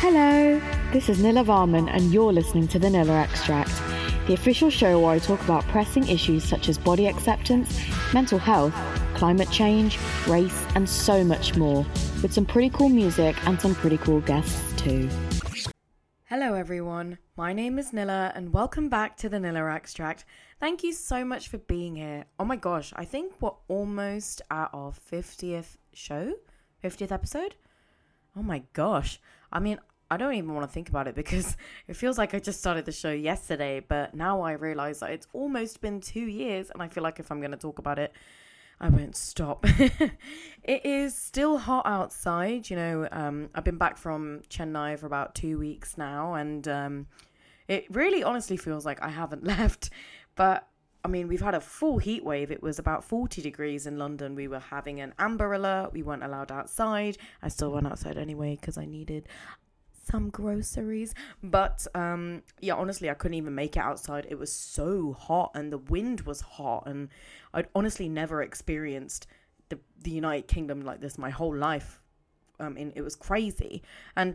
Hello, this is Nilla Varman, and you're listening to the Nilla Extract, the official show where I talk about pressing issues such as body acceptance, mental health, climate change, race, and so much more, with some pretty cool music and some pretty cool guests too. Hello, everyone. My name is Nilla, and welcome back to the Nilla Extract. Thank you so much for being here. Oh my gosh, I think we're almost at our 50th show, 50th episode. Oh my gosh. I mean, I don't even want to think about it because it feels like I just started the show yesterday, but now I realize that it's almost been two years, and I feel like if I'm going to talk about it, I won't stop. it is still hot outside. You know, um, I've been back from Chennai for about two weeks now, and um, it really honestly feels like I haven't left. But I mean, we've had a full heat wave. It was about 40 degrees in London. We were having an amber alert. We weren't allowed outside. I still went outside anyway because I needed some groceries. But um, yeah, honestly, I couldn't even make it outside. It was so hot and the wind was hot. And I'd honestly never experienced the, the United Kingdom like this my whole life. Um, and it was crazy. And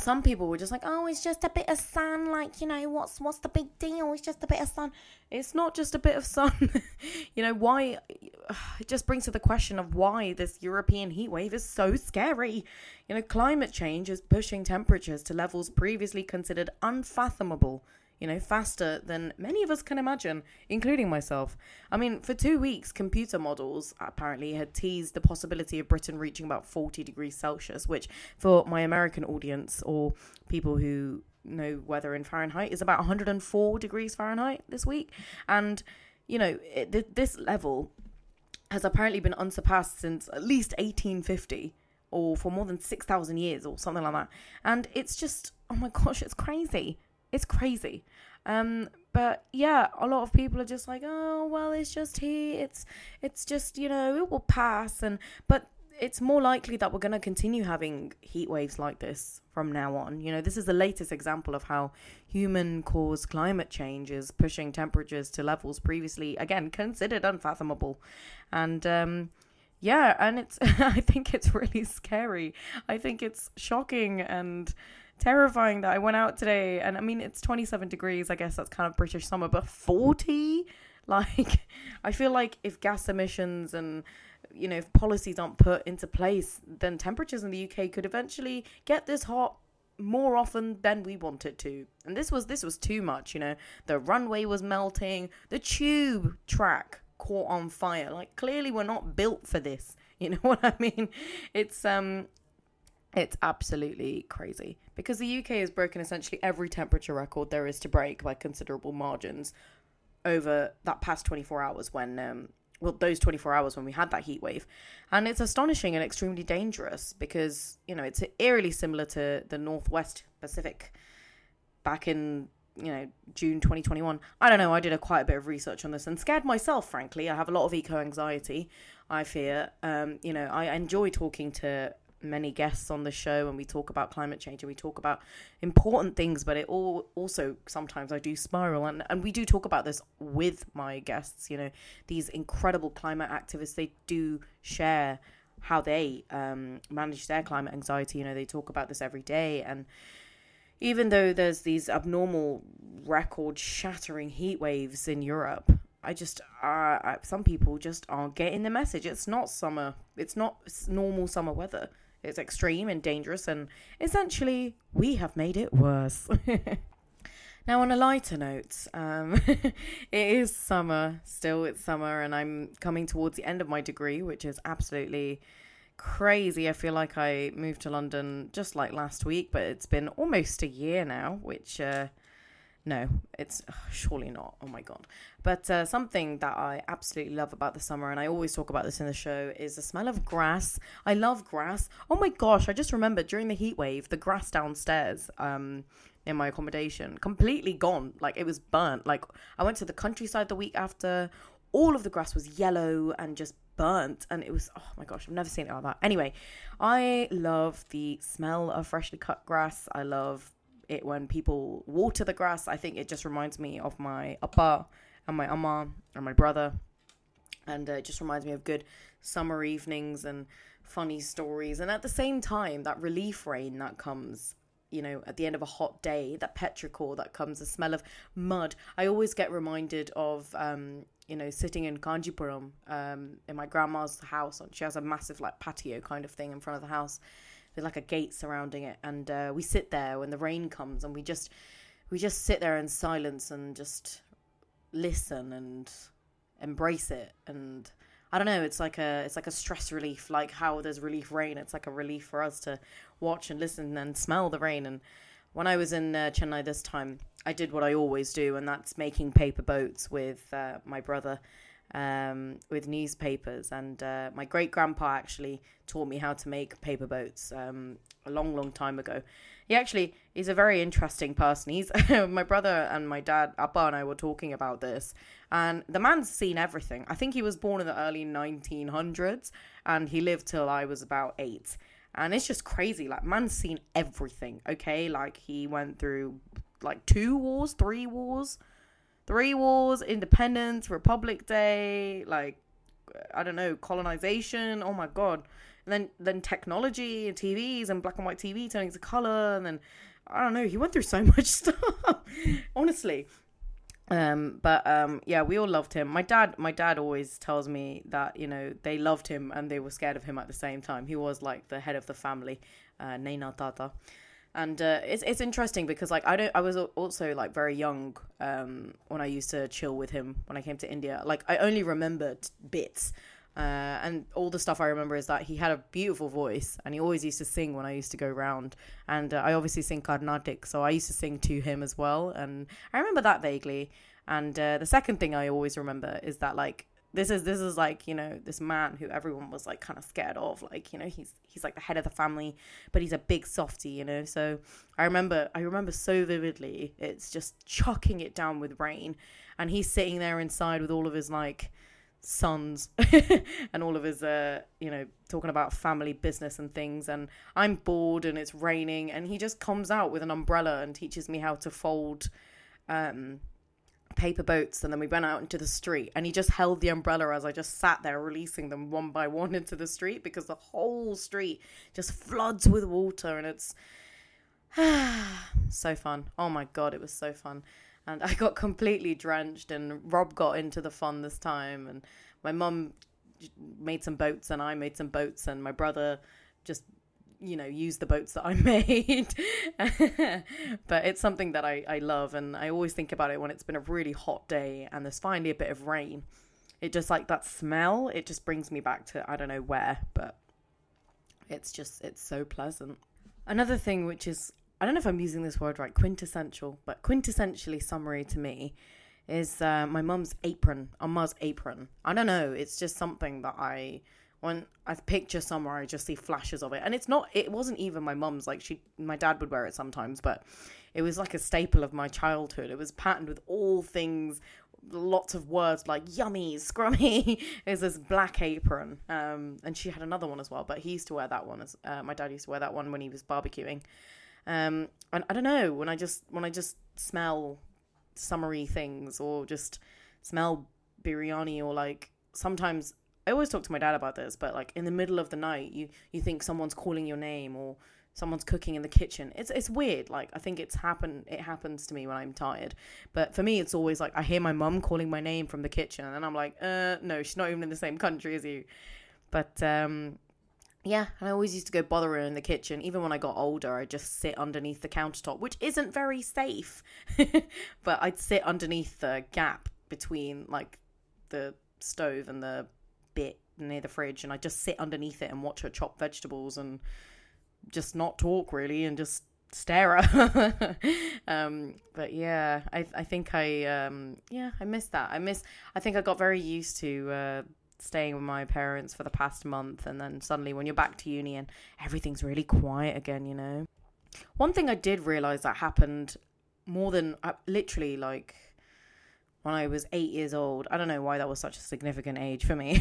some people were just like, "Oh, it's just a bit of sun. Like, you know, what's what's the big deal? It's just a bit of sun." It's not just a bit of sun. you know why? It just brings to the question of why this European heat wave is so scary. You know, climate change is pushing temperatures to levels previously considered unfathomable you know, faster than many of us can imagine, including myself. I mean, for two weeks, computer models apparently had teased the possibility of Britain reaching about 40 degrees Celsius, which for my American audience or people who know weather in Fahrenheit is about 104 degrees Fahrenheit this week. And, you know, it, this level has apparently been unsurpassed since at least 1850 or for more than 6,000 years or something like that. And it's just, oh my gosh, it's crazy it's crazy. Um, but yeah, a lot of people are just like, oh well, it's just here. It's it's just you know it will pass. And but it's more likely that we're going to continue having heat waves like this from now on. You know, this is the latest example of how human caused climate change is pushing temperatures to levels previously, again, considered unfathomable. And, um, yeah, and it's, I think it's really scary. I think it's shocking and, terrifying that I went out today and I mean it's 27 degrees. I guess that's kind of British summer, but 40? Like I feel like if gas emissions and you know, if policies aren't put into place, then temperatures in the UK could eventually get this hot more often than we want it to. And this was this was too much, you know. The runway was melting, the tube track caught on fire. Like clearly we're not built for this. You know what I mean? It's um it's absolutely crazy because the UK has broken essentially every temperature record there is to break by considerable margins over that past 24 hours when um, well those 24 hours when we had that heat wave. And it's astonishing and extremely dangerous because you know it's eerily similar to the northwest pacific back in you know june 2021 i don't know i did a quite a bit of research on this and scared myself frankly. I have a lot of eco anxiety i fear. Um, you know i enjoy talking to many guests on the show and we talk about climate change and we talk about important things but it all also sometimes I do spiral and and we do talk about this with my guests you know these incredible climate activists they do share how they um, manage their climate anxiety you know they talk about this every day and even though there's these abnormal record shattering heat waves in Europe I just uh, some people just aren't getting the message. It's not summer. It's not normal summer weather. It's extreme and dangerous, and essentially, we have made it worse. now, on a lighter note, um, it is summer, still, it's summer, and I'm coming towards the end of my degree, which is absolutely crazy. I feel like I moved to London just like last week, but it's been almost a year now, which uh, no, it's surely not. Oh my god. But uh, something that I absolutely love about the summer, and I always talk about this in the show, is the smell of grass. I love grass. Oh my gosh, I just remember during the heat wave, the grass downstairs um, in my accommodation completely gone. Like it was burnt. Like I went to the countryside the week after. All of the grass was yellow and just burnt and it was oh my gosh i've never seen it like that anyway i love the smell of freshly cut grass i love it when people water the grass. I think it just reminds me of my appa and my amma and my brother. And uh, it just reminds me of good summer evenings and funny stories. And at the same time, that relief rain that comes you know, at the end of a hot day, that petrichor that comes, the smell of mud. I always get reminded of, um, you know, sitting in Kanjipuram um, in my grandma's house. She has a massive like patio kind of thing in front of the house with like a gate surrounding it, and uh, we sit there when the rain comes, and we just we just sit there in silence and just listen and embrace it and I don't know, it's like a it's like a stress relief, like how there's relief rain. It's like a relief for us to watch and listen and smell the rain. And when I was in uh, Chennai this time, I did what I always do, and that's making paper boats with uh, my brother, um, with newspapers. And uh, my great grandpa actually taught me how to make paper boats um, a long, long time ago. He actually he's a very interesting person. He's my brother and my dad, Appa and I were talking about this, and the man's seen everything. I think he was born in the early 1900s, and he lived till I was about eight. And it's just crazy. Like man's seen everything. Okay, like he went through like two wars, three wars, three wars, independence, Republic Day, like I don't know, colonization. Oh my god and then then technology and TVs and black and white TV turning to color, and then I don't know. He went through so much stuff, honestly. Um, but um, yeah, we all loved him. My dad, my dad always tells me that you know they loved him and they were scared of him at the same time. He was like the head of the family, uh, Tata and uh, it's it's interesting because like I don't I was also like very young um, when I used to chill with him when I came to India. Like I only remembered bits uh, and all the stuff I remember is that he had a beautiful voice and he always used to sing when I used to go round. And uh, I obviously sing Carnatic, so I used to sing to him as well. And I remember that vaguely. And uh, the second thing I always remember is that, like, this is this is like you know this man who everyone was like kind of scared of like you know he's he's like the head of the family but he's a big softy you know? So i remember i remember so vividly it's just chucking it down with rain and he's sitting there inside with all of his like sons and all of his uh you know talking about family business and things and i'm bored and it's raining and he just comes out with an umbrella and teaches me how to fold um paper boats and then we went out into the street and he just held the umbrella as I just sat there releasing them one by one into the street because the whole street just floods with water and it's so fun. Oh my god, it was so fun and I got completely drenched. And Rob got into the fun this time, and my mum made some boats, and I made some boats, and my brother just you know use the boats that I made. but it's something that I I love, and I always think about it when it's been a really hot day and there's finally a bit of rain. It just like that smell. It just brings me back to I don't know where, but it's just it's so pleasant. Another thing which is I don't know if I'm using this word right, quintessential, but quintessentially summary to me is uh, my mum's apron, Amma's apron. I don't know, it's just something that I when I picture somewhere I just see flashes of it. And it's not it wasn't even my mum's like she my dad would wear it sometimes, but it was like a staple of my childhood. It was patterned with all things lots of words like yummy, scrummy. is this black apron. Um, and she had another one as well, but he used to wear that one as uh, my dad used to wear that one when he was barbecuing. Um, and I don't know when I just when I just smell summery things or just smell biryani or like sometimes I always talk to my dad about this, but like in the middle of the night, you you think someone's calling your name or someone's cooking in the kitchen. It's it's weird. Like I think it's happen it happens to me when I'm tired. But for me it's always like I hear my mum calling my name from the kitchen and I'm like, "Uh, no, she's not even in the same country as you." But um yeah, and I always used to go bother her in the kitchen. Even when I got older, I'd just sit underneath the countertop, which isn't very safe. but I'd sit underneath the gap between like the stove and the bit near the fridge, and I'd just sit underneath it and watch her chop vegetables and just not talk really and just stare at her. um, but yeah, I I think I um, yeah I miss that. I miss. I think I got very used to. Uh, staying with my parents for the past month and then suddenly when you're back to uni and everything's really quiet again you know one thing i did realize that happened more than uh, literally like when i was eight years old i don't know why that was such a significant age for me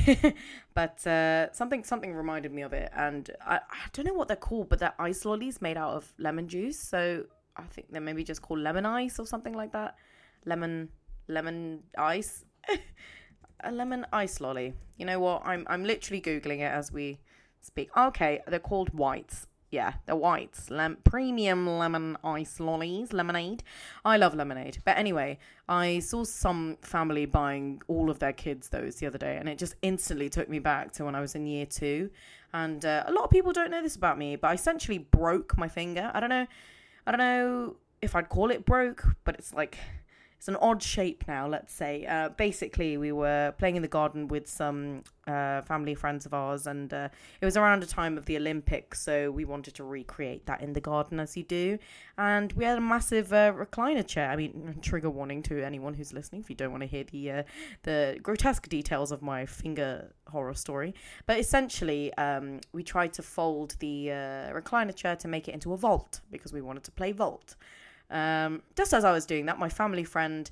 but uh, something something reminded me of it and I, I don't know what they're called but they're ice lollies made out of lemon juice so i think they're maybe just called lemon ice or something like that lemon lemon ice a lemon ice lolly. You know what? I'm I'm literally googling it as we speak. Okay, they're called whites. Yeah, the whites, lem- premium lemon ice lollies, lemonade. I love lemonade. But anyway, I saw some family buying all of their kids those the other day, and it just instantly took me back to when I was in year two. And uh, a lot of people don't know this about me, but I essentially broke my finger. I don't know, I don't know if I'd call it broke, but it's like it's an odd shape now, let's say. Uh, basically, we were playing in the garden with some uh, family friends of ours, and uh, it was around a time of the Olympics, so we wanted to recreate that in the garden as you do. And we had a massive uh, recliner chair. I mean, trigger warning to anyone who's listening if you don't want to hear the uh, the grotesque details of my finger horror story. But essentially, um, we tried to fold the uh, recliner chair to make it into a vault because we wanted to play vault. Um, just as I was doing that, my family friend,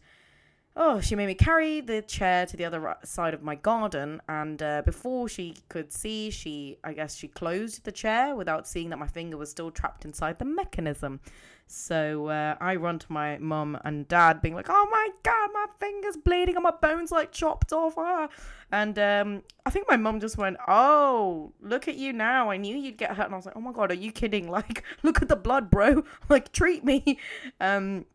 oh, she made me carry the chair to the other side of my garden, and uh, before she could see, she, I guess, she closed the chair without seeing that my finger was still trapped inside the mechanism. So uh, I run to my mum and dad, being like, "Oh my god, my finger's bleeding and my bones like chopped off." Ah. And um, I think my mum just went, "Oh, look at you now! I knew you'd get hurt." And I was like, "Oh my god, are you kidding? Like, look at the blood, bro! like, treat me." Um,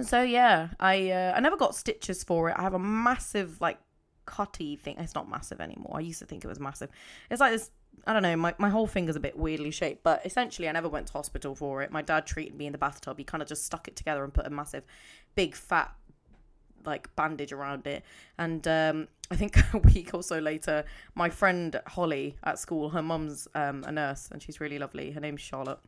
so yeah, I uh, I never got stitches for it. I have a massive like cutty thing. It's not massive anymore. I used to think it was massive. It's like this I don't know, my, my whole finger's a bit weirdly shaped, but essentially I never went to hospital for it. My dad treated me in the bathtub. He kind of just stuck it together and put a massive, big, fat, like bandage around it. And um, I think a week or so later, my friend Holly at school, her mum's um, a nurse and she's really lovely. Her name's Charlotte.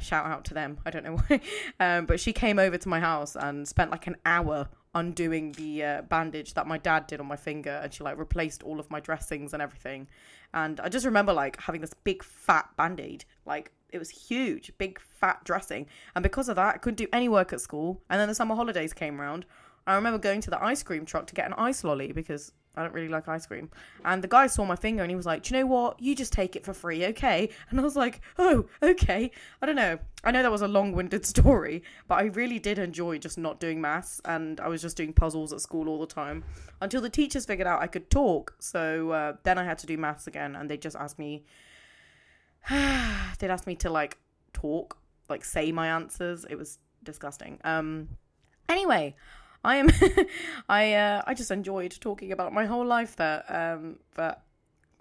Shout out to them. I don't know why. Um, but she came over to my house and spent like an hour undoing the uh, bandage that my dad did on my finger and she like replaced all of my dressings and everything and i just remember like having this big fat band-aid like it was huge big fat dressing and because of that i couldn't do any work at school and then the summer holidays came around i remember going to the ice cream truck to get an ice lolly because I don't really like ice cream. And the guy saw my finger and he was like, Do you know what? You just take it for free, okay? And I was like, Oh, okay. I don't know. I know that was a long winded story, but I really did enjoy just not doing maths and I was just doing puzzles at school all the time until the teachers figured out I could talk. So uh, then I had to do maths again and they just asked me, they'd asked me to like talk, like say my answers. It was disgusting. Um, anyway, I am I uh, I just enjoyed talking about my whole life there. Um, but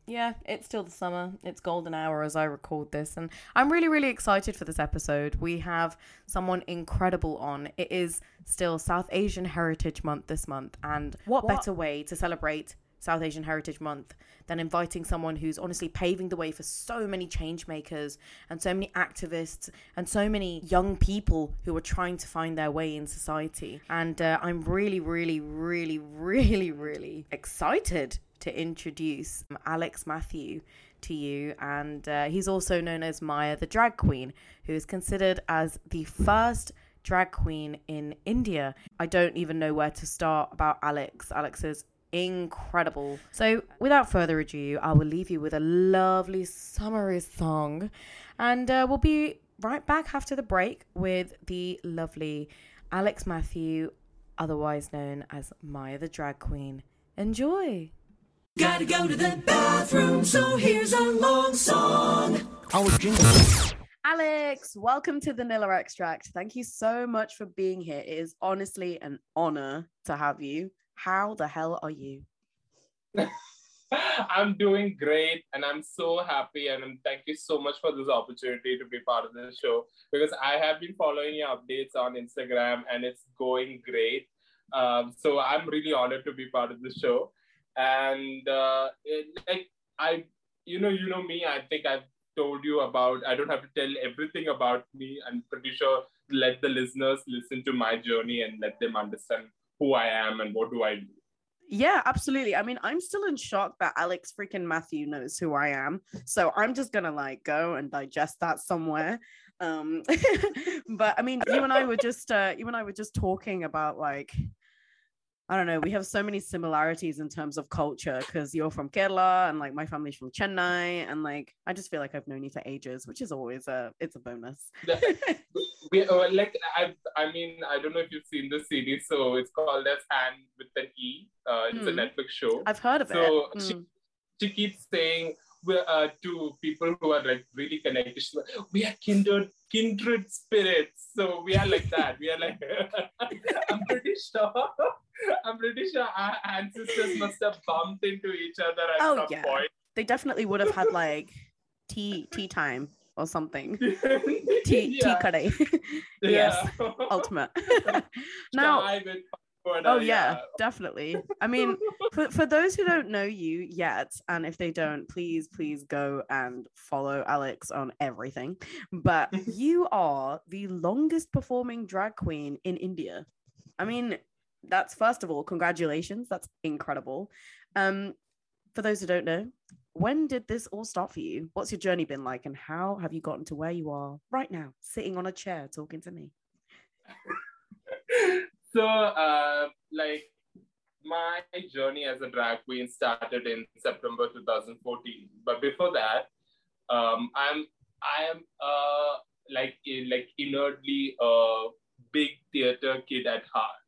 yeah, it's still the summer. It's golden hour as I record this, and I'm really really excited for this episode. We have someone incredible on. It is still South Asian Heritage Month this month, and what, what? better way to celebrate South Asian Heritage Month than inviting someone who's honestly paving the way for so many change makers and so many activists and so many young people who are trying to find their way in society. And uh, I'm really, really, really, really, really excited to introduce Alex Matthew to you. And uh, he's also known as Maya the Drag Queen, who is considered as the first drag queen in India. I don't even know where to start about Alex. Alex incredible. So, without further ado, I will leave you with a lovely summery song, and uh, we'll be right back after the break with the lovely Alex Matthew, otherwise known as Maya the Drag Queen. Enjoy! Gotta go to the bathroom, so here's a long song. Our jingle. Alex, welcome to the Nilla Extract. Thank you so much for being here. It is honestly an honor to have you. How the hell are you? I'm doing great and I'm so happy and thank you so much for this opportunity to be part of this show because I have been following your updates on Instagram and it's going great. Um, so I'm really honored to be part of the show. And uh, it, like I, you know, you know me. I think I've told you about. I don't have to tell everything about me. I'm pretty sure let the listeners listen to my journey and let them understand who I am and what do I do. Yeah, absolutely. I mean, I'm still in shock that Alex freaking Matthew knows who I am. So I'm just gonna like go and digest that somewhere. Um, but I mean, you and I were just uh, you and I were just talking about like I don't know, we have so many similarities in terms of culture because you're from Kerala and like my family's from Chennai and like I just feel like I've known you for ages, which is always a it's a bonus. we uh, like I I mean I don't know if you've seen the series, so it's called as Anne with an E. Uh, it's mm. a hmm. Netflix show. I've heard of so it. So mm. she, she keeps saying we're uh, to people who are like really connected. We are kindred kindred spirits. So we are like that. We are like I'm pretty sure. I'm pretty sure our ancestors must have bumped into each other at Oh, some yeah. point. They definitely would have had like tea tea time or something. Tea tea yeah. curry. yes. Yeah. Ultimate. now Chai with pakoda, Oh yeah, definitely. I mean, for, for those who don't know you yet, and if they don't, please, please go and follow Alex on everything. But you are the longest performing drag queen in India. I mean, that's first of all, congratulations. That's incredible. Um, for those who don't know, when did this all start for you? What's your journey been like, and how have you gotten to where you are right now, sitting on a chair talking to me? so uh, like my journey as a drag queen started in september 2014 but before that um, i'm i am uh, like like inwardly a big theater kid at heart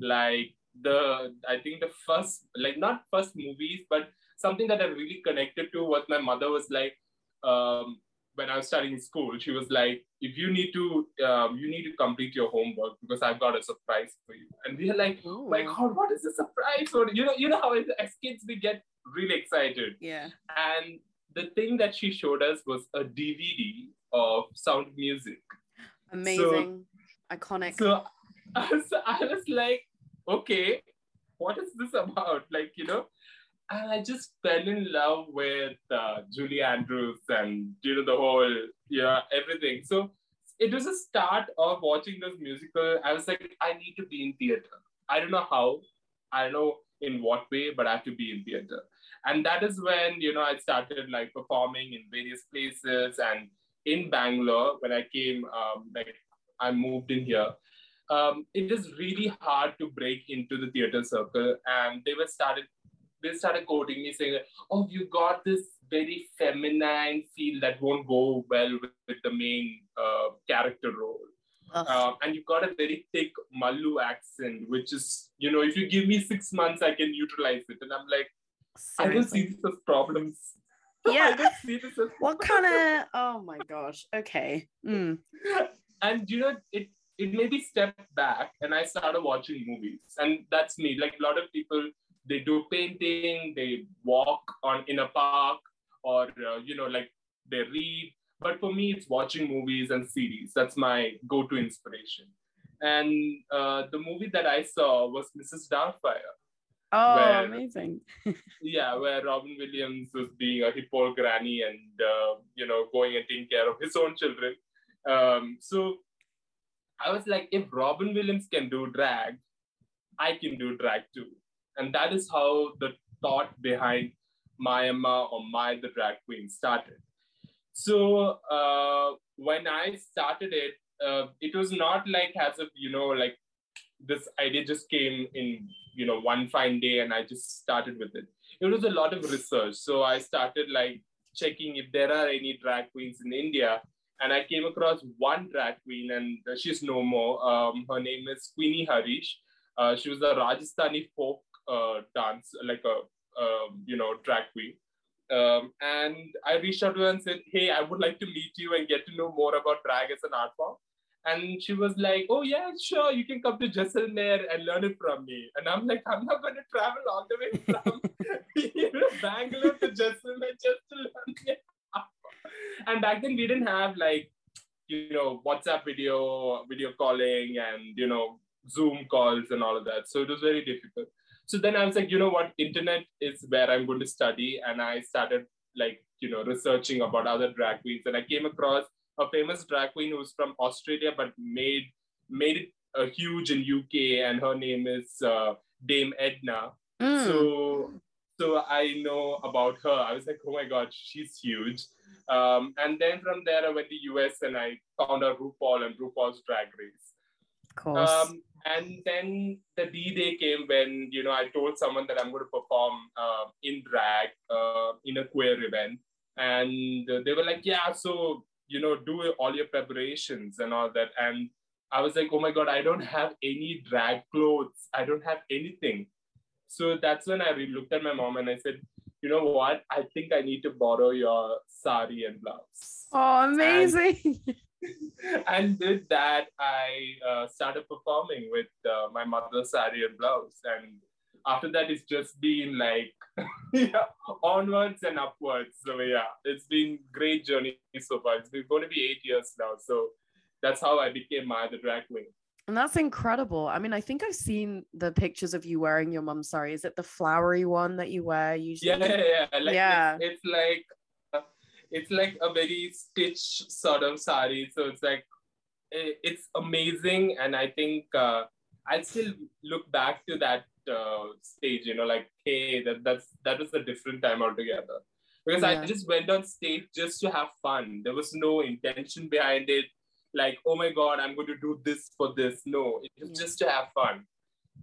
like the i think the first like not first movies but something that i really connected to was my mother was like um, when I was studying in school, she was like, "If you need to, um, you need to complete your homework because I've got a surprise for you." And we are like, "Oh my god, what is the surprise?" Or you know, you know how as, as kids we get really excited. Yeah. And the thing that she showed us was a DVD of Sound Music. Amazing. Iconic. So, so I was like, "Okay, what is this about?" Like you know. And I just fell in love with uh, Julie Andrews and you know the whole yeah everything. So it was a start of watching this musical. I was like, I need to be in theater. I don't know how, I don't know in what way, but I have to be in theater. And that is when you know I started like performing in various places. And in Bangalore, when I came, um, like I moved in here. Um, it is really hard to break into the theater circle, and they were started they started quoting me saying, "Oh, you got this very feminine feel that won't go well with, with the main uh, character role, um, and you've got a very thick Mallu accent, which is, you know, if you give me six months, I can utilize it." And I'm like, I don't see this as problems. I Yeah. don't see this as What kind of? Oh my gosh. Okay. Mm. and you know it it made me step back and i started watching movies. And that's me. Like a lot of people they do painting they walk on in a park or uh, you know like they read. But for me it's watching movies and series. That's my go-to inspiration. And uh, the movie that i saw was mrs doubtfire. Oh, Where- amazing. yeah, where Robin Williams was being a hippo granny and uh, you know going and taking care of his own children. Um, so I was like, if Robin Williams can do drag, I can do drag too, and that is how the thought behind Mayama or My the Drag Queen started. So uh, when I started it, uh, it was not like as if you know like this idea just came in you know one fine day and I just started with it. It was a lot of research. So I started like checking if there are any drag queens in India. And I came across one drag queen, and she's no more. Um, her name is Queenie Harish. Uh, she was a Rajasthani folk uh, dance, like a um, you know drag queen. Um, and I reached out to her and said, "Hey, I would like to meet you and get to know more about drag as an art form." And she was like, "Oh yeah, sure, you can come to Jaisalmer and learn it from me." And I'm like, "I'm not going to travel all the way from Bangalore to Jaisalmer just to learn it." And back then we didn't have like you know WhatsApp video, video calling, and you know Zoom calls and all of that. So it was very difficult. So then I was like, you know what, internet is where I'm going to study, and I started like you know researching about other drag queens, and I came across a famous drag queen who's from Australia but made made it uh, huge in UK, and her name is uh, Dame Edna. Mm. So so I know about her. I was like, oh my god, she's huge. Um, and then from there, I went to the US and I found out RuPaul and RuPaul's Drag Race. of course. Um, and then the D Day came when you know I told someone that I'm going to perform uh, in drag uh, in a queer event, and they were like, "Yeah, so you know, do all your preparations and all that." And I was like, "Oh my god, I don't have any drag clothes. I don't have anything." So that's when I looked at my mom and I said, you know what? I think I need to borrow your sari and blouse. Oh, amazing. And, and did that, I uh, started performing with uh, my mother's sari and blouse. And after that, it's just been like yeah, onwards and upwards. So yeah, it's been great journey so far. It's been going to be eight years now. So that's how I became Maya the drag queen. And that's incredible. I mean, I think I've seen the pictures of you wearing your mum's sari. Is it the flowery one that you wear usually? Yeah, yeah, yeah. Like Yeah. It's, it's like uh, it's like a very stitched sort of sari. So it's like i- it's amazing, and I think uh, I still look back to that uh, stage. You know, like hey, that that's that was a different time altogether. Because Yeah. I just went on stage just to have fun. There was no intention behind it. Like, oh my god, I'm going to do this for this. No, it was Yeah. just to have fun.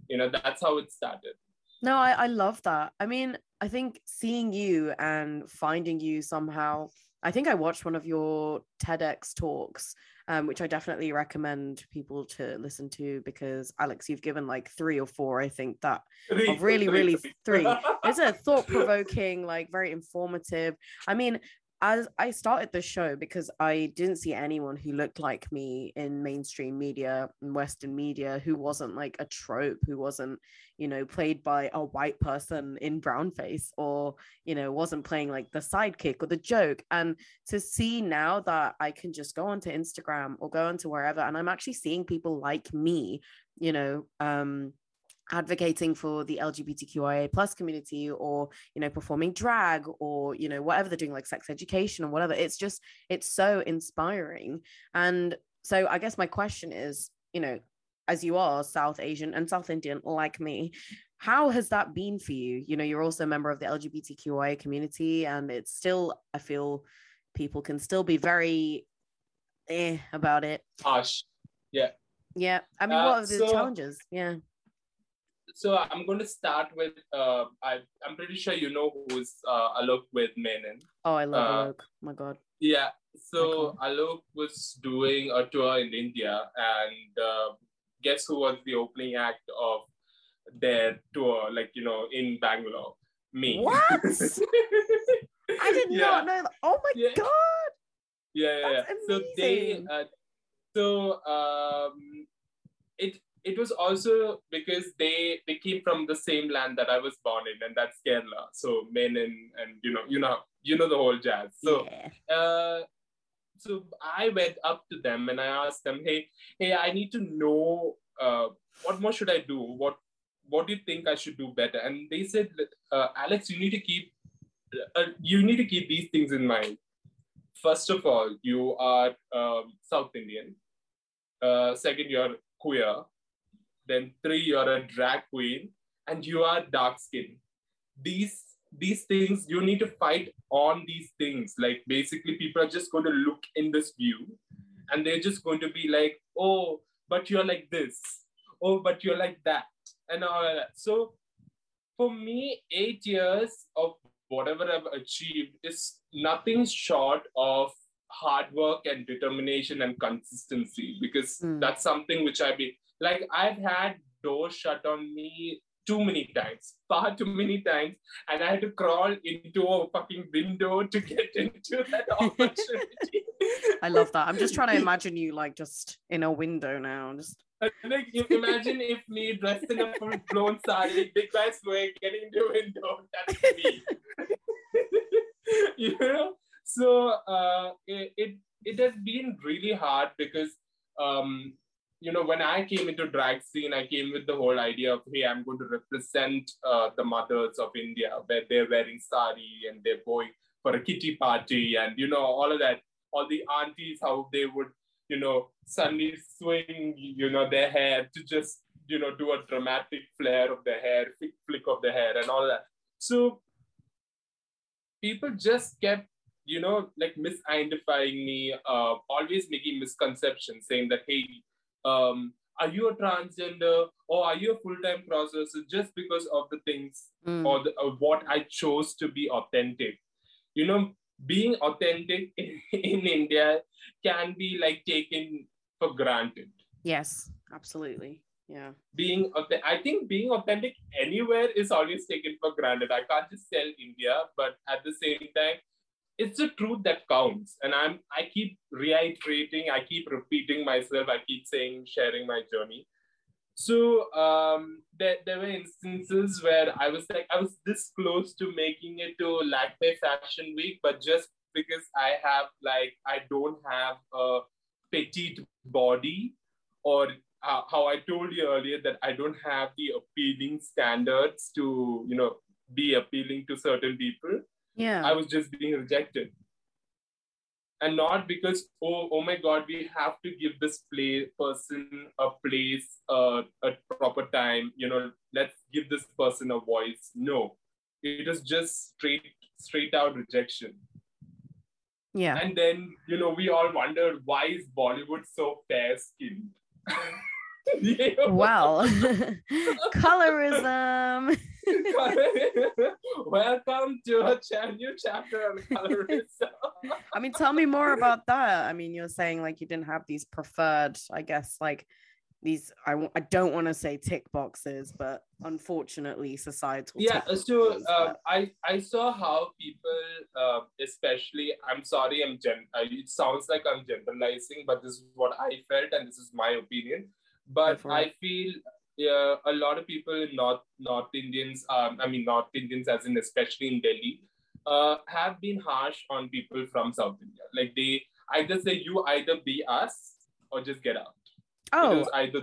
You know, that's how it started. No, I, I love that. I mean, I think seeing you and finding you somehow, I think I watched one of your TEDx talks, um, which I definitely recommend people to listen to because Alex, you've given like three or four, I think that Three, really, really three. three. it's a thought provoking, like very informative. I mean, as I started the show because I didn't see anyone who looked like me in mainstream media and Western media who wasn't like a trope, who wasn't, you know, played by a white person in brown face or, you know, wasn't playing like the sidekick or the joke. And to see now that I can just go onto Instagram or go onto wherever and I'm actually seeing people like me, you know, um, advocating for the lgbtqia plus community or you know performing drag or you know whatever they're doing like sex education or whatever. It's just it's so inspiring. And so i guess my question is you know as you are south asian and south indian like me how has that been for you? You know you're also a member of the lgbtqia community and it's still i feel people can still be very eh about it. Harsh. yeah. Yeah. i mean Uh, what are the so- challenges? Yeah so I'm going to start with uh, I, I'm pretty sure you know who's uh, Alok Vaid-Menon. oh i love Uh, Alok. my god Yeah. So. Alok was doing a tour in India, and uh, guess who was the opening act of their tour? Like you know, in Bangalore, me. What? I did yeah. not know that. Oh my Yeah. god. yeah, yeah, yeah. So they, uh, so um, it was also because they they came from the same land that I was born in, and that's Kerala. So Menon, and you know, you know, you know the whole jazz. So yeah. uh, so I went up to them and I asked them, hey, hey, I need to know uh, what more should I do? What what do you think I should do better? And they said, uh, Alex, you need to keep uh, you need to keep these things in mind. First of all, you are um, South Indian. Uh, second, you're queer. Then three, you're a drag queen, and you are dark skinned. These these things you need to fight on these things. Like basically, people are just going to look in this view, and they're just going to be like, "Oh, but you're like this. Oh, but you're like that," and all that. So, for me, eight years of whatever I've achieved is nothing short of hard work and determination and consistency because Mm. that's something which I've been like I've had doors shut on me too many times, far too many times, and I had to crawl into a fucking window to get into that opportunity. I love that. I'm just trying to imagine you like just in a window now. Just like you imagine if me dressed in a full blown sari, big guy swing, getting into a window. That's me. you know. So uh, it, it it has been really hard because um, you know when I came into drag scene, I came with the whole idea of hey, I'm going to represent uh, the mothers of India, where they're wearing sari and they're going for a kitty party, and you know all of that. All the aunties, how they would you know, suddenly swing, you know, their hair to just, you know, do a dramatic flare of the hair, flick, of the hair, and all that. So people just kept, you know, like misidentifying me, uh, always making misconceptions, saying that, hey, um, are you a transgender or are you a full-time crossdresser just because of the things mm, or, the, or what I chose to be authentic. You know, being authentic in, in India can be like taken for granted. yes, absolutely. Yeah. being I think being authentic anywhere is always taken for granted. I can't just tell India, but at the same time, it's the truth that counts. And I'm I keep reiterating, I keep repeating myself, I keep saying, sharing my journey. So um, there, there were instances where I was like, I was this close to making it to Lakmé Fashion Week, but just because I have like I don't have a petite body or uh, how I told you earlier that I don't have the appealing standards to, you know, be appealing to certain people. Yeah. I was just being rejected. And not because, oh, oh my God, we have to give this play person a place, uh, a proper time, you know, let's give this person a voice. No, it was just straight, straight out rejection. yeah. And then, you know, we all wondered why is Bollywood so fair skinned? Well, colorism. Welcome to a cha- new chapter on colorism. I mean, tell me more about that. I mean, you're saying like you didn't have these preferred, I guess, like these. I w- I don't want to say tick boxes, but unfortunately, societal. yeah so uh, but- i i saw how people uh, especially i'm sorry i'm gen uh, it sounds like i'm generalizing but this is what i felt and this is my opinion but i feel yeah, a lot of people in north north indians um, i mean north indians as in especially in delhi uh, have been harsh on people from south india. Like they either say you either be us or just get out. Oh, either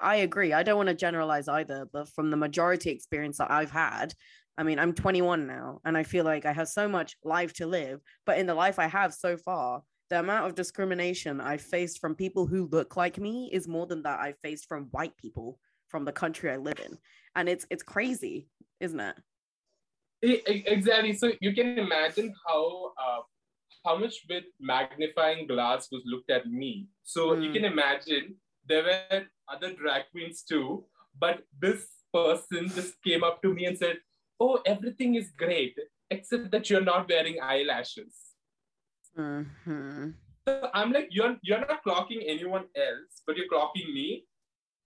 I agree. I don't want to generalize either, but from the majority experience that I've had, I mean, I'm 21 now and I feel like I have so much life to live, but in the life I have so far, the amount of discrimination I faced from people who look like me is more than that I faced from white people from the country I live in. And it's it's crazy, isn't it? Exactly. So you can imagine how uh, how much with magnifying glass was looked at me. So you Mm. can imagine there were other drag queens too, but this person just came up to me and said, "Oh, everything is great except that you're not wearing eyelashes." Mhm. So I'm like, you're you're not clocking anyone else, but you're clocking me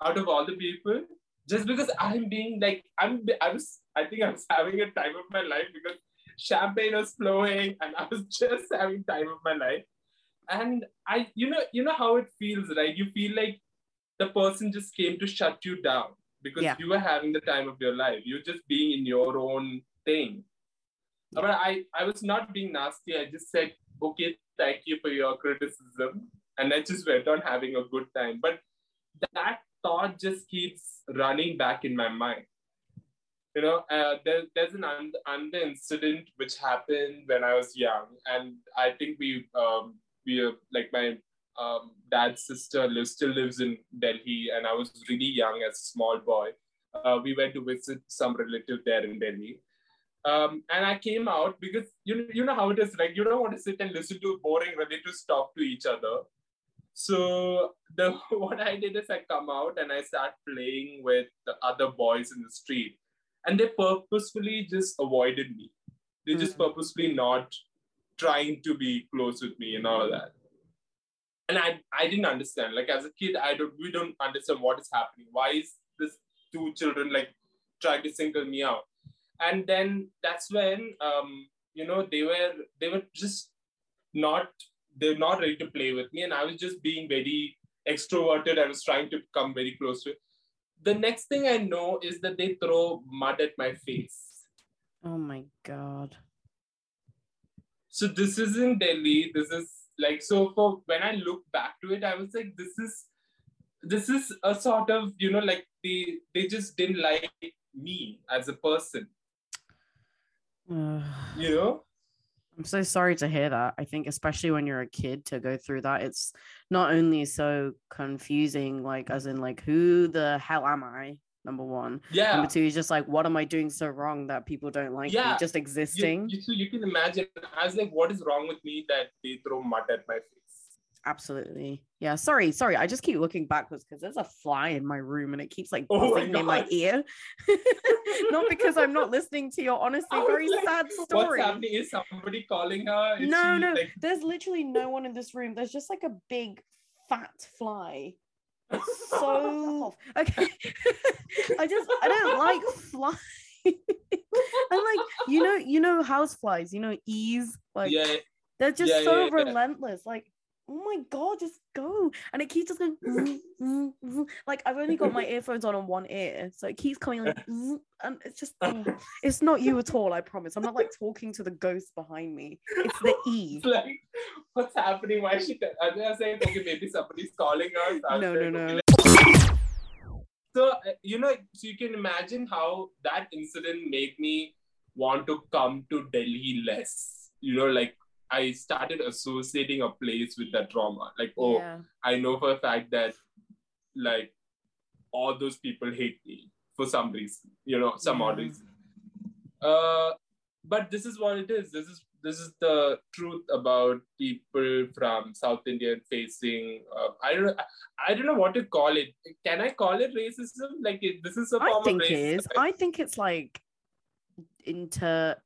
out of all the people just because I'm being like I'm I was I think I was having a time of my life because champagne was flowing and I was just having time of my life. And I you know you know how it feels, right? You feel like the person just came to shut you down because Yeah. you were having the time of your life. You're just being in your own thing. But I, I was not being nasty. I just said, okay, thank you for your criticism. And I just went on having a good time. But that thought just keeps running back in my mind. You know, uh, there, there's an un- under incident which happened when I was young. And I think we, um, we uh, like my um, dad's sister lives, still lives in Delhi. And I was really young as a small boy. Uh, we went to visit some relative there in Delhi um, and I came out because you you know how it is like you don't want to sit and listen to boring relatives talk to each other. So the what I did is I come out and I start playing with the other boys in the street, and they purposefully just avoided me. They just Mhm. purposefully not trying to be close with me and all of that. And I I didn't understand. Like as a kid, I don't we don't understand what is happening. Why is this two children like trying to single me out? and then that's when um, you know they were they were just not they're not ready to play with me and i was just being very extroverted. I was trying to come very close to it. The next thing i know is that they throw mud at my face. Oh my god. so this is in delhi. This is like so for when i look back to it i was like this is this is a sort of you know like they they just didn't like me as a person. You know I'm so sorry to hear that. I think especially when you're a kid to go through that, it's not only so confusing, like as in like who the hell am I? Number one. yeah Number two is just like what am I doing so wrong that people don't like me? Yeah. Just you, existing. you, so you can imagine I was like, what is wrong with me that they throw mud at my face? Absolutely. Yeah. Sorry, sorry. I just keep looking backwards because there's a fly in my room and it keeps like Oh my buzzing in my ear. not because I'm not listening to your honestly very like, sad What's story. happening? Is somebody calling her? Is no, she, no, Like, there's literally no one in this room. There's just like a big fat fly so okay. I just I don't like flies. and like you know, you know house flies, you know, ease. Like yeah, they're just yeah, so yeah. relentless. Like, oh my god, just go. And it keeps just going "Vroom, vroom, vroom." like I've only got my earphones on on one ear, so it keeps coming like and it's just oh, it's not you at all, I promise. I'm not like talking to the ghost behind me. It's the E. It's like, what's happening? Why is she? T- I was like, okay, maybe somebody's calling us. No, no, okay, no. So uh, you know, so you can imagine how that incident made me want to come to Delhi less. You know, like I started associating a place with that trauma. Like, oh, Yeah. I know for a fact that like all those people hate me for some reason, you know, some odd reason. Uh, but this is what it is. This is this is the truth about people from South India facing. Uh, I don't. I don't know what to call it. Can I call it racism? Like it, this is a form think of it racism. is. I think it's like into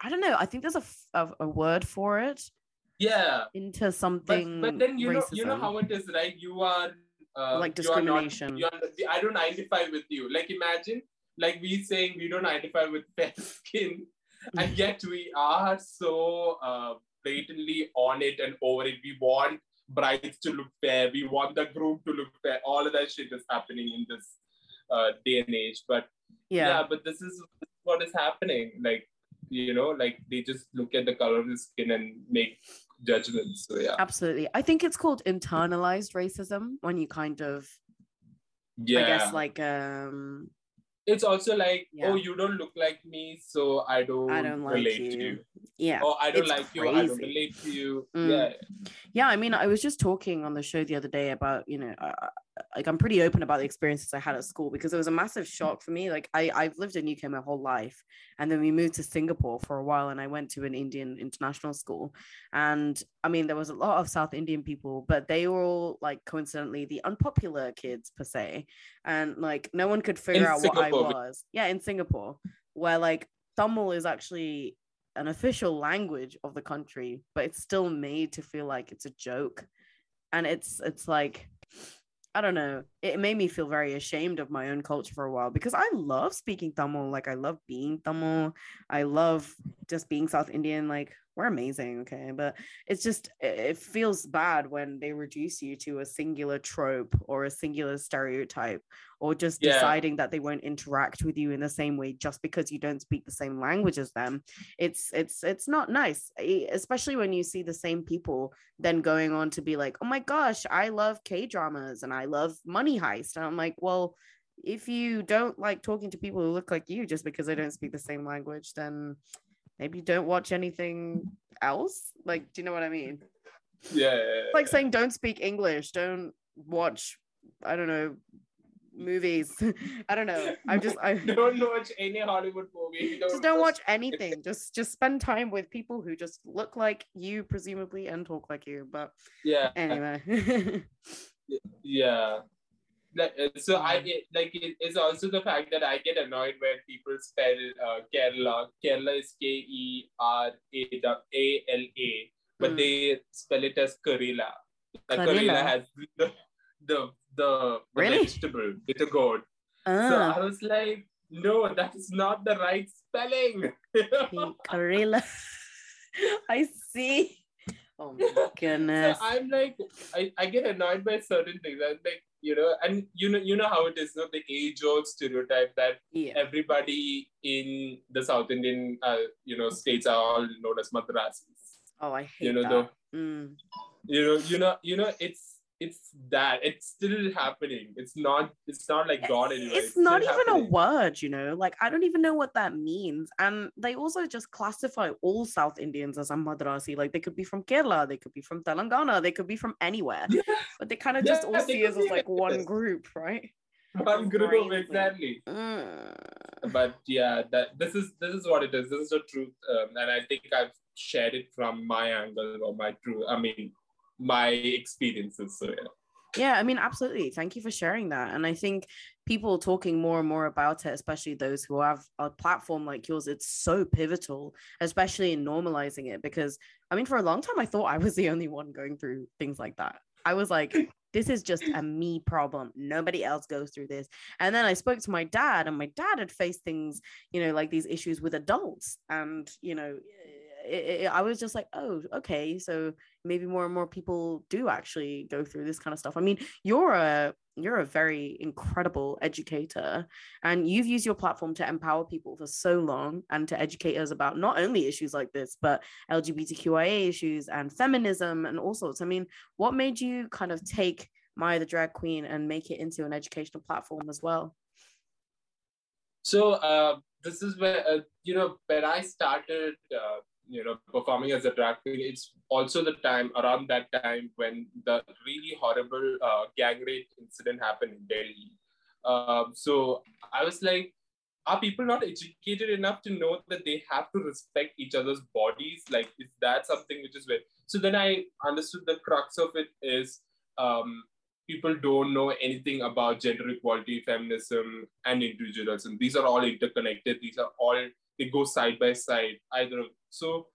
I don't know. I think there's a a word for it. yeah, Into something but then you know you know how it is, right? You are uh, Like you are not- discrimination. you are, I don't identify with you. Like imagine, like we saying we don't identify with fair skin, and yet we are so uh, blatantly on it and over it. We want brides to look fair. We want the groom to look fair. All of that shit is happening in this uh, day and age. But yeah. yeah, but this is what is happening. Like you know, like they just look at the color of the skin and make judgments. So yeah, Absolutely. I think it's called internalized racism when you kind of yeah. I guess like um it's also like, Yeah. oh, you don't look like me, so I don't, I don't like relate to you. you. yeah. Or I don't It's like you, I don't relate to you. Mm. Yeah. Yeah, I mean, I was just talking on the show the other day about, you know, uh, like I'm pretty open about the experiences I had at school because it was a massive shock for me. Like I I've lived in UK my whole life, and then we moved to Singapore for a while, and I went to an Indian international school, and I mean there was a lot of South Indian people, but they were all like coincidentally the unpopular kids per se, and like no one could figure In out what I was. Yeah, in Singapore, where like Tamil is actually an official language of the country, but it's still made to feel like it's a joke. And it's it's like I don't know. It made me feel very ashamed of my own culture for a while because I love speaking Tamil. Like I love being Tamil. I love just being South Indian. Like we're amazing, okay? But it's just it feels bad when they reduce you to a singular trope or a singular stereotype or just Yeah. deciding that they won't interact with you in the same way just because you don't speak the same language as them it's it's it's not nice especially when you see the same people then going on to be like oh my gosh i love k dramas and i love money heist and i'm like well if you don't like talking to people who look like you just because they don't speak the same language then maybe don't watch anything else like do you know what i mean Yeah. it's like saying don't speak english don't watch i don't know movies i don't know i'm just i don't watch any Hollywood movie. just don't watch anything just just spend time with people who just look like you presumably and talk like you but Yeah. anyway Yeah. Like, uh, so I like it's also the fact that I get annoyed when people spell uh, Kerala. Kerala is K E R A A L A, but Mm. they spell it as Kerala. Like? Karela has the the the, the Really? vegetable with a goat. So ah, I was like, no, that is not the right spelling. Karela. i see oh my goodness. so I'm like, I, I get annoyed by certain things. I'm like, you know, and you know, you know how it is, no? The age-old stereotype that yeah everybody in the South Indian, uh, you know, states are all known as Madrasis. oh i hate You know, that Mm. You know, you know, you know, it's it's that it's still happening. It's not, it's not like God anyway. it's not even happening. a word you know like i don't even know what that means and they also just classify all south indians as a madrasi like they could be from kerala they could be from telangana they could be from anywhere Yeah, but they kind of just Yeah, all see us as like one group right one group Crazy. exactly. Mm. but yeah that this is this is what it is this is the truth um, and i think i've shared it from my angle or my true i mean my experiences so yeah Yeah, I mean, absolutely. Thank you for sharing that. And I think people talking more and more about it, especially those who have a platform like yours, it's so pivotal, especially in normalizing it. Because I mean, for a long time, I thought I was the only one going through things like that. I was like, this is just a me problem. Nobody else goes through this. And then I spoke to my dad, and my dad had faced things, you know, like these issues with adults. And, you know, it, it, I was just like, oh, okay, so maybe more and more people do actually go through this kind of stuff. I mean, you're a you're a very incredible educator, and you've used your platform to empower people for so long and to educate us about not only issues like this, but LGBTQIA issues and feminism and all sorts. I mean, what made you kind of take Maya the Drag Queen and make it into an educational platform as well? So uh, this is where uh, you know when I started uh, you know performing as a drag queen it's also the time around that time when the really horrible uh, gang rape incident happened in delhi. Um, so i was like are people not educated enough to know that they have to respect each other's bodies? Like is that something which is very so then i understood the crux of it is um, people don't know anything about gender equality feminism and individualism. These are all interconnected. These are all they go side by side either so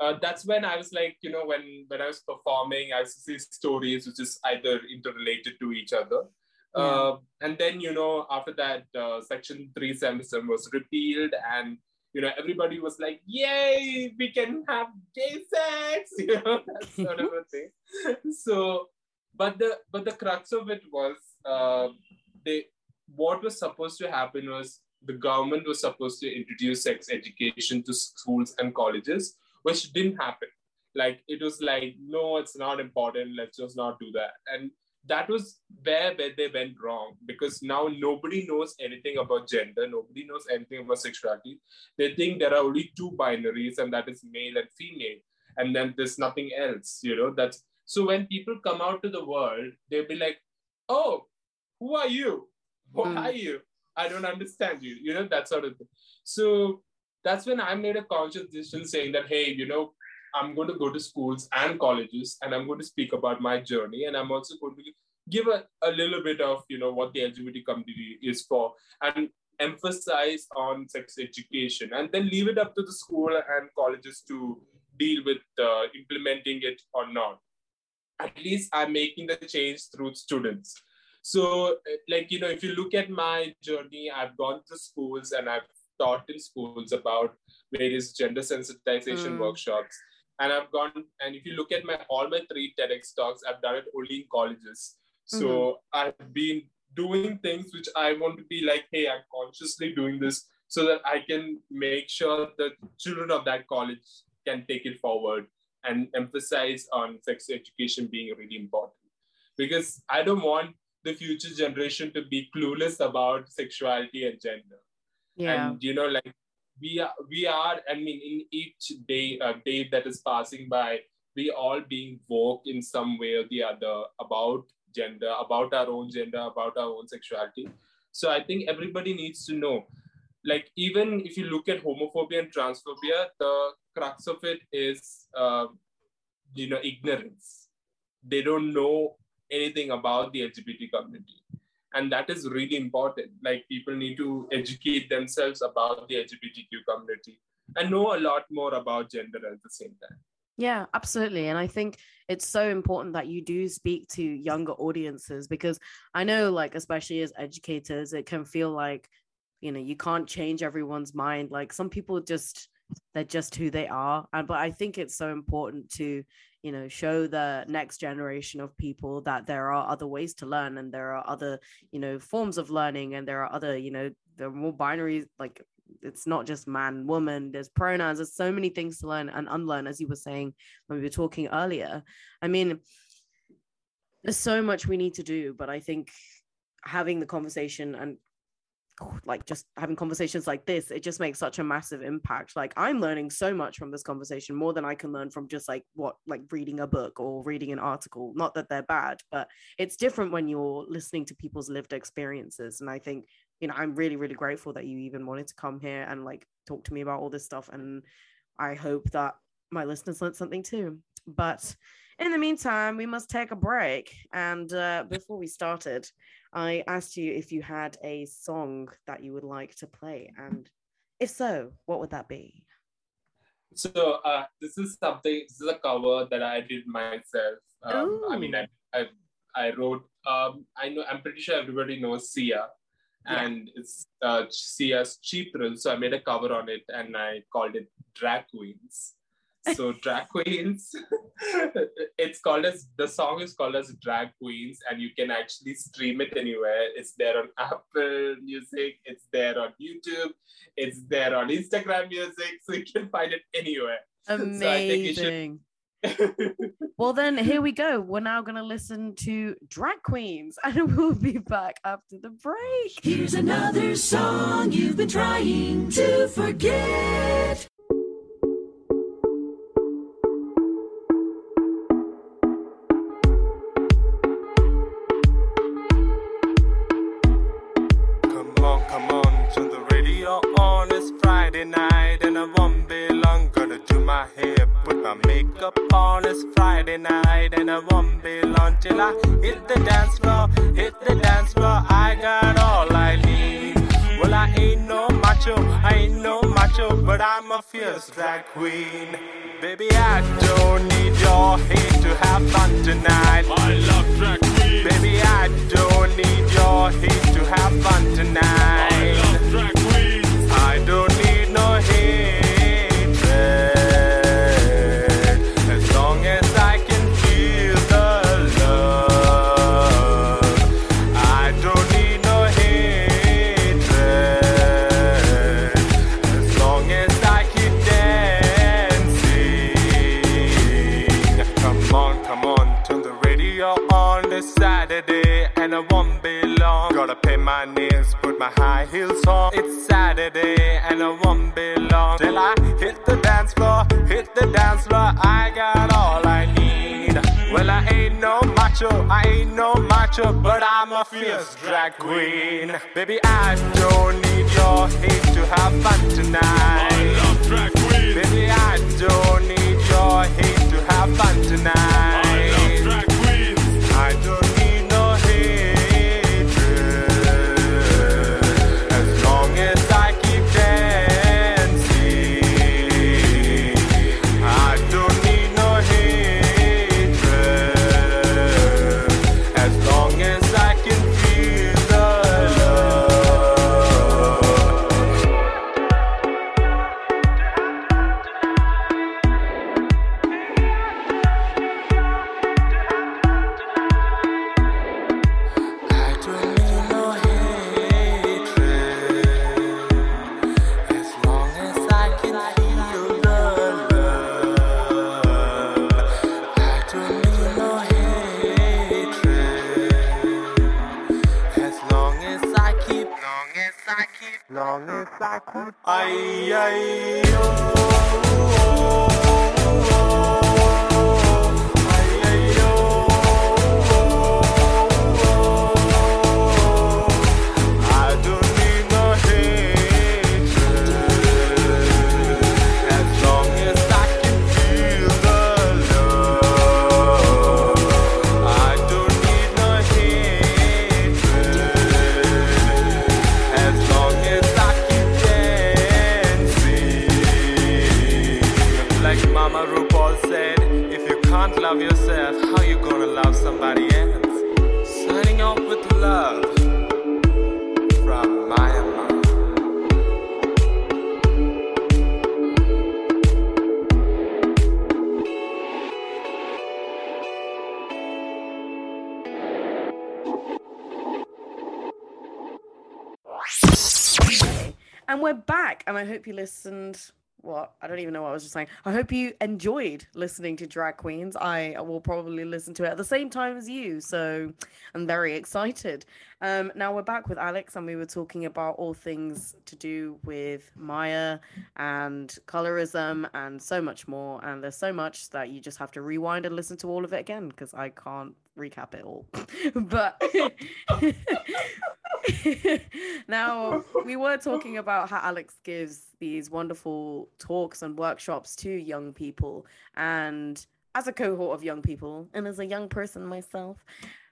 uh, that's when I was like, you know, when when I was performing, I used to see stories which is either interrelated to each other. Yeah. Uh, and then, you know, after that, uh, Section 377 was repealed, and, you know, everybody was like, yay, we can have gay sex, you know, that sort of a thing. So, but the but the crux of it was uh, they what was supposed to happen was the government was supposed to introduce sex education to schools and colleges, which didn't happen. Like it was like, no, it's not important. Let's just not do that. And that was where, where they went wrong because now nobody knows anything about gender. Nobody knows anything about sexuality. They think there are only two binaries, and that is male and female. And then there's nothing else, you know. That's so when people come out to the world, they'll be like, oh, who are you? What mm. are you? I don't understand you, you know, that sort of thing. So that's when I made a conscious decision saying that, hey, you know, I'm going to go to schools and colleges and I'm going to speak about my journey. And I'm also going to give a, a little bit of, you know, what the LGBT community is for and emphasize on sex education and then leave it up to the school and colleges to deal with uh, implementing it or not. At least I'm making the change through students. So, like, you know, if you look at my journey, I've gone to schools and I've taught in schools about various gender sensitization mm. workshops. And I've gone, and if you look at my all my three TEDx talks, I've done it only in colleges. So mm-hmm. I've been doing things which I want to be like, hey, I'm consciously doing this so that I can make sure that children of that college can take it forward and emphasize on sex education being really important. Because I don't want the future generation to be clueless about sexuality and gender. Yeah. And you know, like we are, we are. I mean, in each day, uh, day that is passing by, we all being woke in some way or the other about gender, about our own gender, about our own sexuality. So I think everybody needs to know. Like even if you look at homophobia and transphobia, the crux of it is, uh, you know, ignorance. They don't know anything about the LGBT community. And that is really important. Like people need to educate themselves about the LGBTQ community and know a lot more about gender at the same time. Yeah, absolutely. And I think it's so important that you do speak to younger audiences because I know, like, especially as educators, it can feel like, you know, you can't change everyone's mind. Like, some people just, they're just who they are. And, but I think it's so important to, you know show the next generation of people that there are other ways to learn and there are other you know forms of learning and there are other you know there are more binaries like it's not just man woman there's pronouns there's so many things to learn and unlearn as you were saying when we were talking earlier. I mean there's so much we need to do but i think having the conversation and Oh, like just having conversations like this it just makes such a massive impact. Like i'm learning so much from this conversation more than i can learn from just like what like reading a book or reading an article. Not that they're bad but it's different when you're listening to people's lived experiences. And i think you know i'm really really grateful that you even wanted to come here and like talk to me about all this stuff. And i hope that my listeners learned something too. But in the meantime we must take a break and uh, before we started I asked you if you had a song that you would like to play, and if so, what would that be? So uh, this is something. This is a cover that I did myself. Um, I mean, I, I, I wrote. Um, I know. I'm pretty sure everybody knows Sia, Yeah. and it's uh, Sia's cheap thrill. So I made a cover on it, and I called it Drag Queens. So drag queens, it's called as the song is called as Drag Queens, and you can actually stream it anywhere. It's there on Apple Music, it's there on YouTube, it's there on Instagram Music, so you can find it anywhere. So I think you should- Amazing. Well, then here we go. We're now going to listen to Drag Queens and we'll be back after the break. Here's another song you've been trying to forget. On. It's Friday night and I won't be long till I hit the dance floor, hit the dance floor. I got all I need. Well, I ain't no macho, I ain't no macho, but I'm a fierce drag queen. Baby, I don't need your hate to have fun tonight. I love drag queens. Baby, I don't need your hate to have fun tonight. I love drag queens. I don't need no hatred. My nails, put my high heels on. It's Saturday, and I won't be long till I hit the dance floor, hit the dance floor. I got all I need. Well, I ain't no macho, I ain't no macho, but I'm a fierce drag queen. Baby, I don't need your hate to have fun tonight. I love drag queens. Baby, I don't need your hate to have fun tonight. I love drag And we're back. And I hope you listened. What? I don't even know what I was just saying. I hope you enjoyed listening to Drag Queens. I will probably listen to it at the same time as you. So I'm very excited. Um, now we're back with Alex, and we were talking about all things to do with Maya and colorism and so much more. And there's so much that you just have to rewind and listen to all of it again because I can't recap it all. but now we were talking about how Alex gives these wonderful talks and workshops to young people and as a cohort of young people and as a young person myself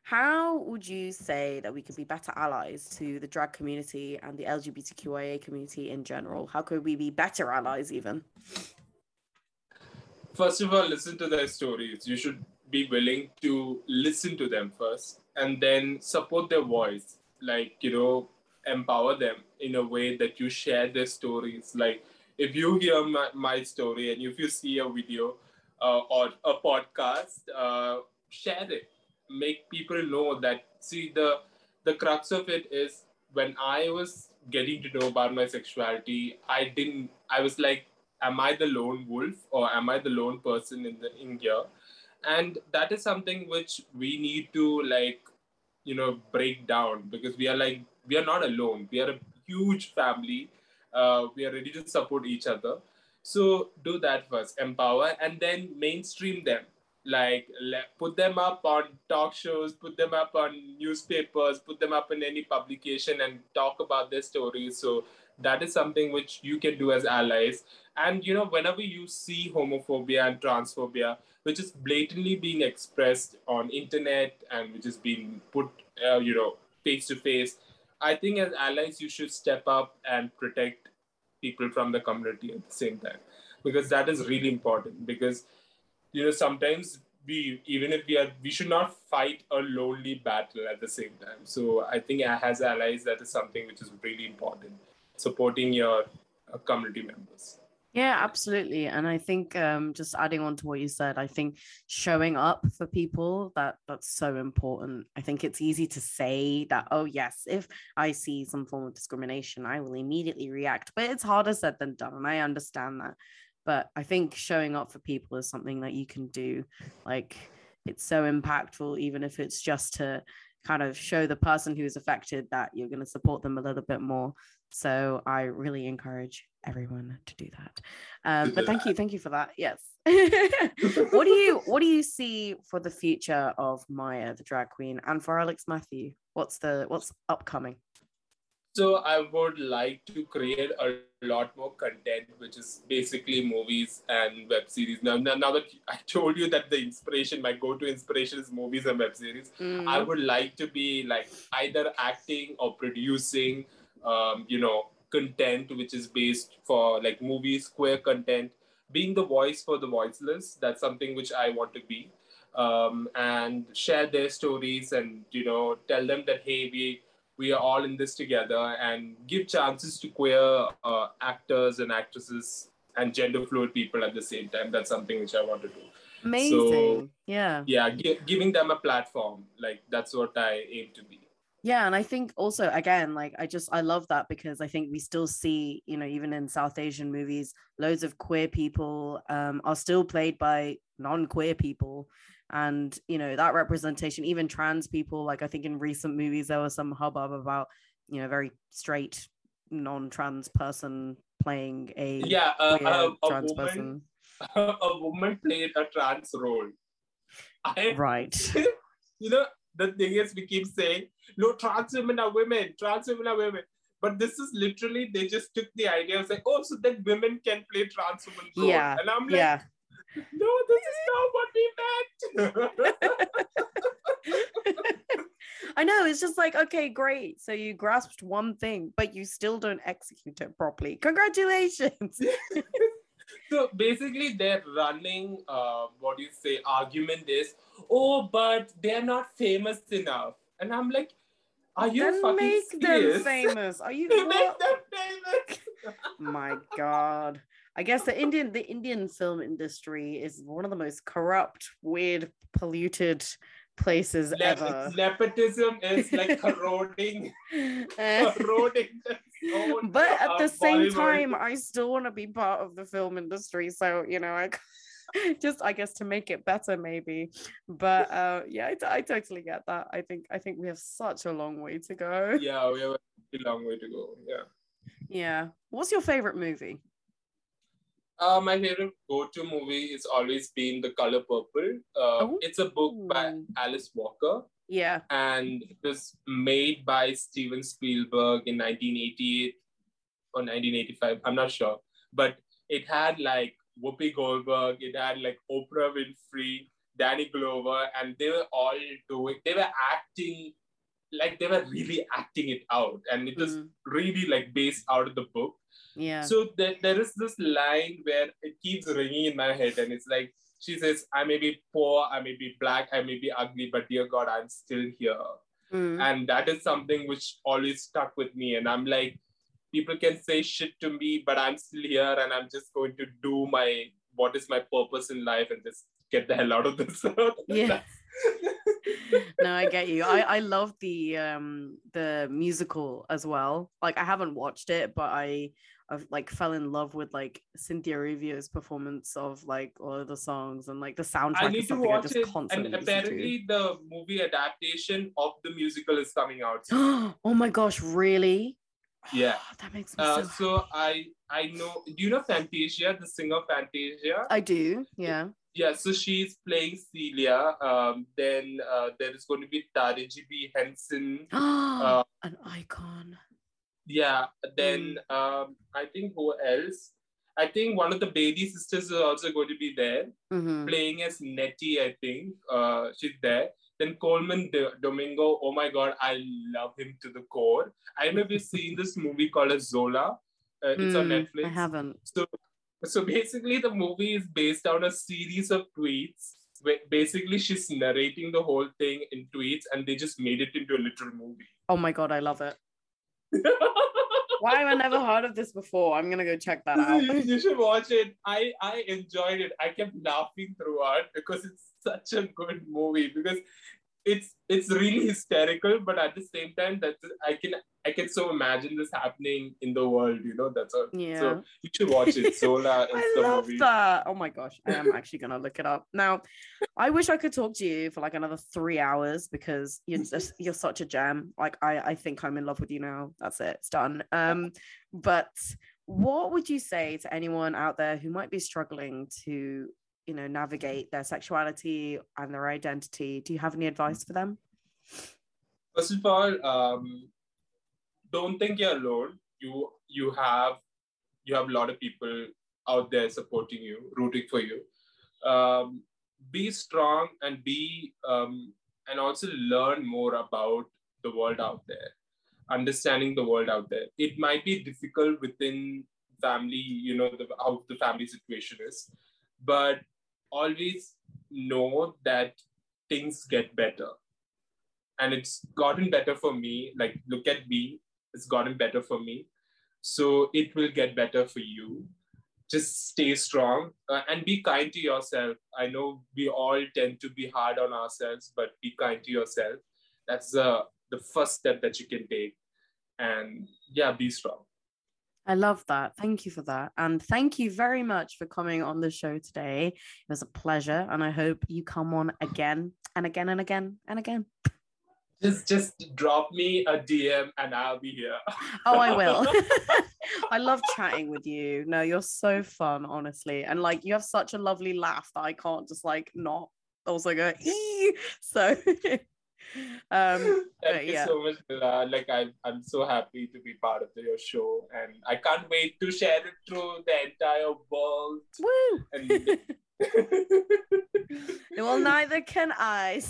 how would you say that we could be better allies to the drag community and the LGBTQIA community in general? How could we be better allies even? First of all, listen to their stories. You should be willing to listen to them first and then support their voice like you know empower them in a way that you share their stories. Like if you hear my, my story and if you see a video uh, or a podcast uh, share it. Make people know that see the the crux of it is when i was getting to know about my sexuality i didn't i was like am i the lone wolf or am i the lone person in the in here? And that is something which we need to like you know break down because we are like we are not alone. We are a huge family. Uh, we are ready to support each other. So do that first empower and then mainstream them. Like put them up on talk shows put them up on newspapers put them up in any publication and talk about their stories. So that is something which you can do as allies. And you know whenever you see homophobia and transphobia which is blatantly being expressed on internet and which is being put uh, you know face to face i think as allies you should step up and protect people from the community at the same time. Because that is really important. Because you know sometimes we even if we are we should not fight a lonely battle at the same time. So i think as allies that is something which is really important supporting your uh, community members Yeah, absolutely. And I think um, just adding on to what you said, I think showing up for people that that's so important. I think it's easy to say that, oh yes, if I see some form of discrimination, I will immediately react. But it's harder said than done, and I understand that. But I think showing up for people is something that you can do. Like it's so impactful, even if it's just to kind of show the person who's affected that you're going to support them a little bit more. So I really encourage everyone to do that. Um, but thank you, thank you for that. Yes. what do you what do you see for the future of Maya, the drag queen, and for Alex Matthew? What's the what's upcoming? So I would like to create a lot more content, which is basically movies and web series. Now, now, now that I told you that the inspiration, my go-to inspiration is movies and web series, Mm. I would like to be like either acting or producing, um, you know, content which is based for like movies, queer content, being the voice for the voiceless. That's something which I want to be, um, and share their stories and you know tell them that hey, we we are all in this together and give chances to queer uh, actors and actresses and gender fluid people at the same time. That's something which I want to do. Amazing. yeah. Yeah, gi- giving them a platform, like that's what I aim to be. Yeah, and I think also again, like I just I love that because I think we still see, you know, even in South Asian movies, loads of queer people um, are still played by non-queer people, and you know that representation, even trans people. Like I think in recent movies there was some hubbub about, you know, very straight non-trans person playing a Yeah, uh, uh, a trans woman, person. a woman played a trans role. I, Right. you know, the thing is, we keep saying, no, trans women are women, trans women are women. But this is literally, they just took the idea of saying, oh, so that women can play trans women role. Yeah, And I'm like, Yeah. no, this is not what we meant. I know it's just like okay, great. So you grasped one thing, but you still don't execute it properly. Congratulations. so basically, their running, uh, what do you say, argument is, oh, but they're not famous enough. And I'm like, are you then fucking make serious? them famous. Are you make them famous. My God. I guess the Indian the Indian film industry is one of the most corrupt, weird, polluted places Ne- ever. nepotism is like corroding, Eh. corroding. the soul but at the same time i still want to be part of the film industry so you know i just i guess to make it better maybe but uh yeah I, t- I totally get that i think i think we have such a long way to go yeah, we have a long way to go. Yeah. yeah what's your favorite movie Uh, my favorite go-to movie has always been The Color Purple. Uh, Oh. It's a book by Alice Walker. Yeah and it was made by Steven Spielberg in 1988 or 1985. I'm not sure, but it had like Whoopi Goldberg, it had like Oprah Winfrey, Danny Glover, and they were all doing. They were acting like they were really acting it out, and it was Mm. really like based out of the book. yeah So there, there is this line where it keeps ringing in my head, and it's like, she says, I may be poor, I may be black, I may be ugly, but dear God, I'm still here. Mm. And that is something which always stuck with me. And I'm like, people can say shit to me, but I'm still here and I'm just going to do my what is my purpose in life and just get the hell out of this earth. Yeah. no, I get you. I I love the um the musical as well. Like I haven't watched it, but I I've like fell in love with like Cynthia Erivo's performance of like all of the songs and like the soundtrack I is need to watch just it. And apparently, the movie adaptation of the musical is coming out. oh my gosh, really? Yeah. that makes me Uh, so so I I know. Do you know Fantasia, the singer Fantasia? I do, yeah. yeah. So she's playing Celie. Um, then uh, there is going to be Taraji P Henson. Uh, An icon. Yeah. Then um, I think who else? I think one of the Bailey sisters is also going to be there. Mhm. playing as Nettie, I think. Uh, she's there. Then Colman D- Domingo, oh my god, I love him to the core. I don't know if you've seen this movie called as Zola. Uh, it's on Mm, Netflix. I haven't. So, so basically, the movie is based on a series of tweets. Basically, she's narrating the whole thing in tweets, and they just made it into a literal movie. Oh my god, I love it. Why have I never heard of this before? I'm gonna go check that out. you, you should watch it. I I enjoyed it. I kept laughing throughout because it's such a good movie because it's it's really hysterical, but at the same time that I can I can so imagine this happening in the world. You know that's all. Yeah. So you should watch it. Zola I the love movie. that. Oh my gosh, I am actually gonna look it up now. I wish I could talk to you for like another three hours because you're just you're such a gem. Like I I think I'm in love with you now. That's it. It's done. Um, but what would you say to anyone out there who might be struggling to you know navigate their sexuality and their identity? Do you have any advice for them? First of all, um, don't think you're alone. You you have you have a lot of people out there supporting you, rooting for you. Um, be strong and be um, and also learn more about the world out there, understanding the world out there. It might be difficult within family, you know, the, how the family situation is, but always know that things get better and it's gotten better for me. Like, look at me, it's gotten better for me. So it will get better for you. Just stay strong uh, and be kind to yourself. I know we all tend to be hard on ourselves, but be kind to yourself. That's the the first step that you can take. And yeah, be strong. I love that. Thank you for that. And thank you very much for coming on the show today. It was a pleasure. And I hope you come on again and again and again and again. Just just drop me a DM and I'll be here. Oh, I will. I love chatting with you. No, you're so fun, honestly. And like you have such a lovely laugh that I can't just like not also go ee. So um Thank you yeah. so much, Mila. Like I, I'm so happy to be part of your show, and I can't wait to share it through the entire world. woo. And well, neither can I.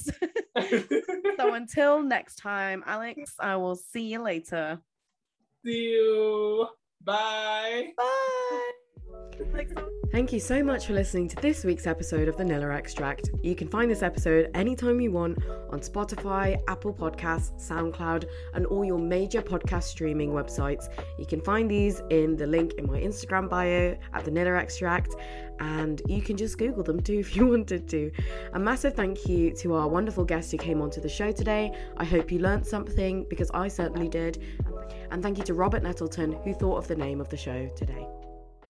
so until next time, Alex, I will see you later. see you. Bye. Bye. Thank you so much for listening to this week's episode of the Nilla Extract. You can find this episode anytime you want on Spotify, Apple Podcasts, SoundCloud, and all your major podcast streaming websites. You can find these in the link in my Instagram bio at the Nilla Extract, and you can just Google them too if you wanted to. A massive thank you to our wonderful guest who came onto the show today. I hope you learned something because I certainly did. And thank you to Robert Nettleton who thought of the name of the show today.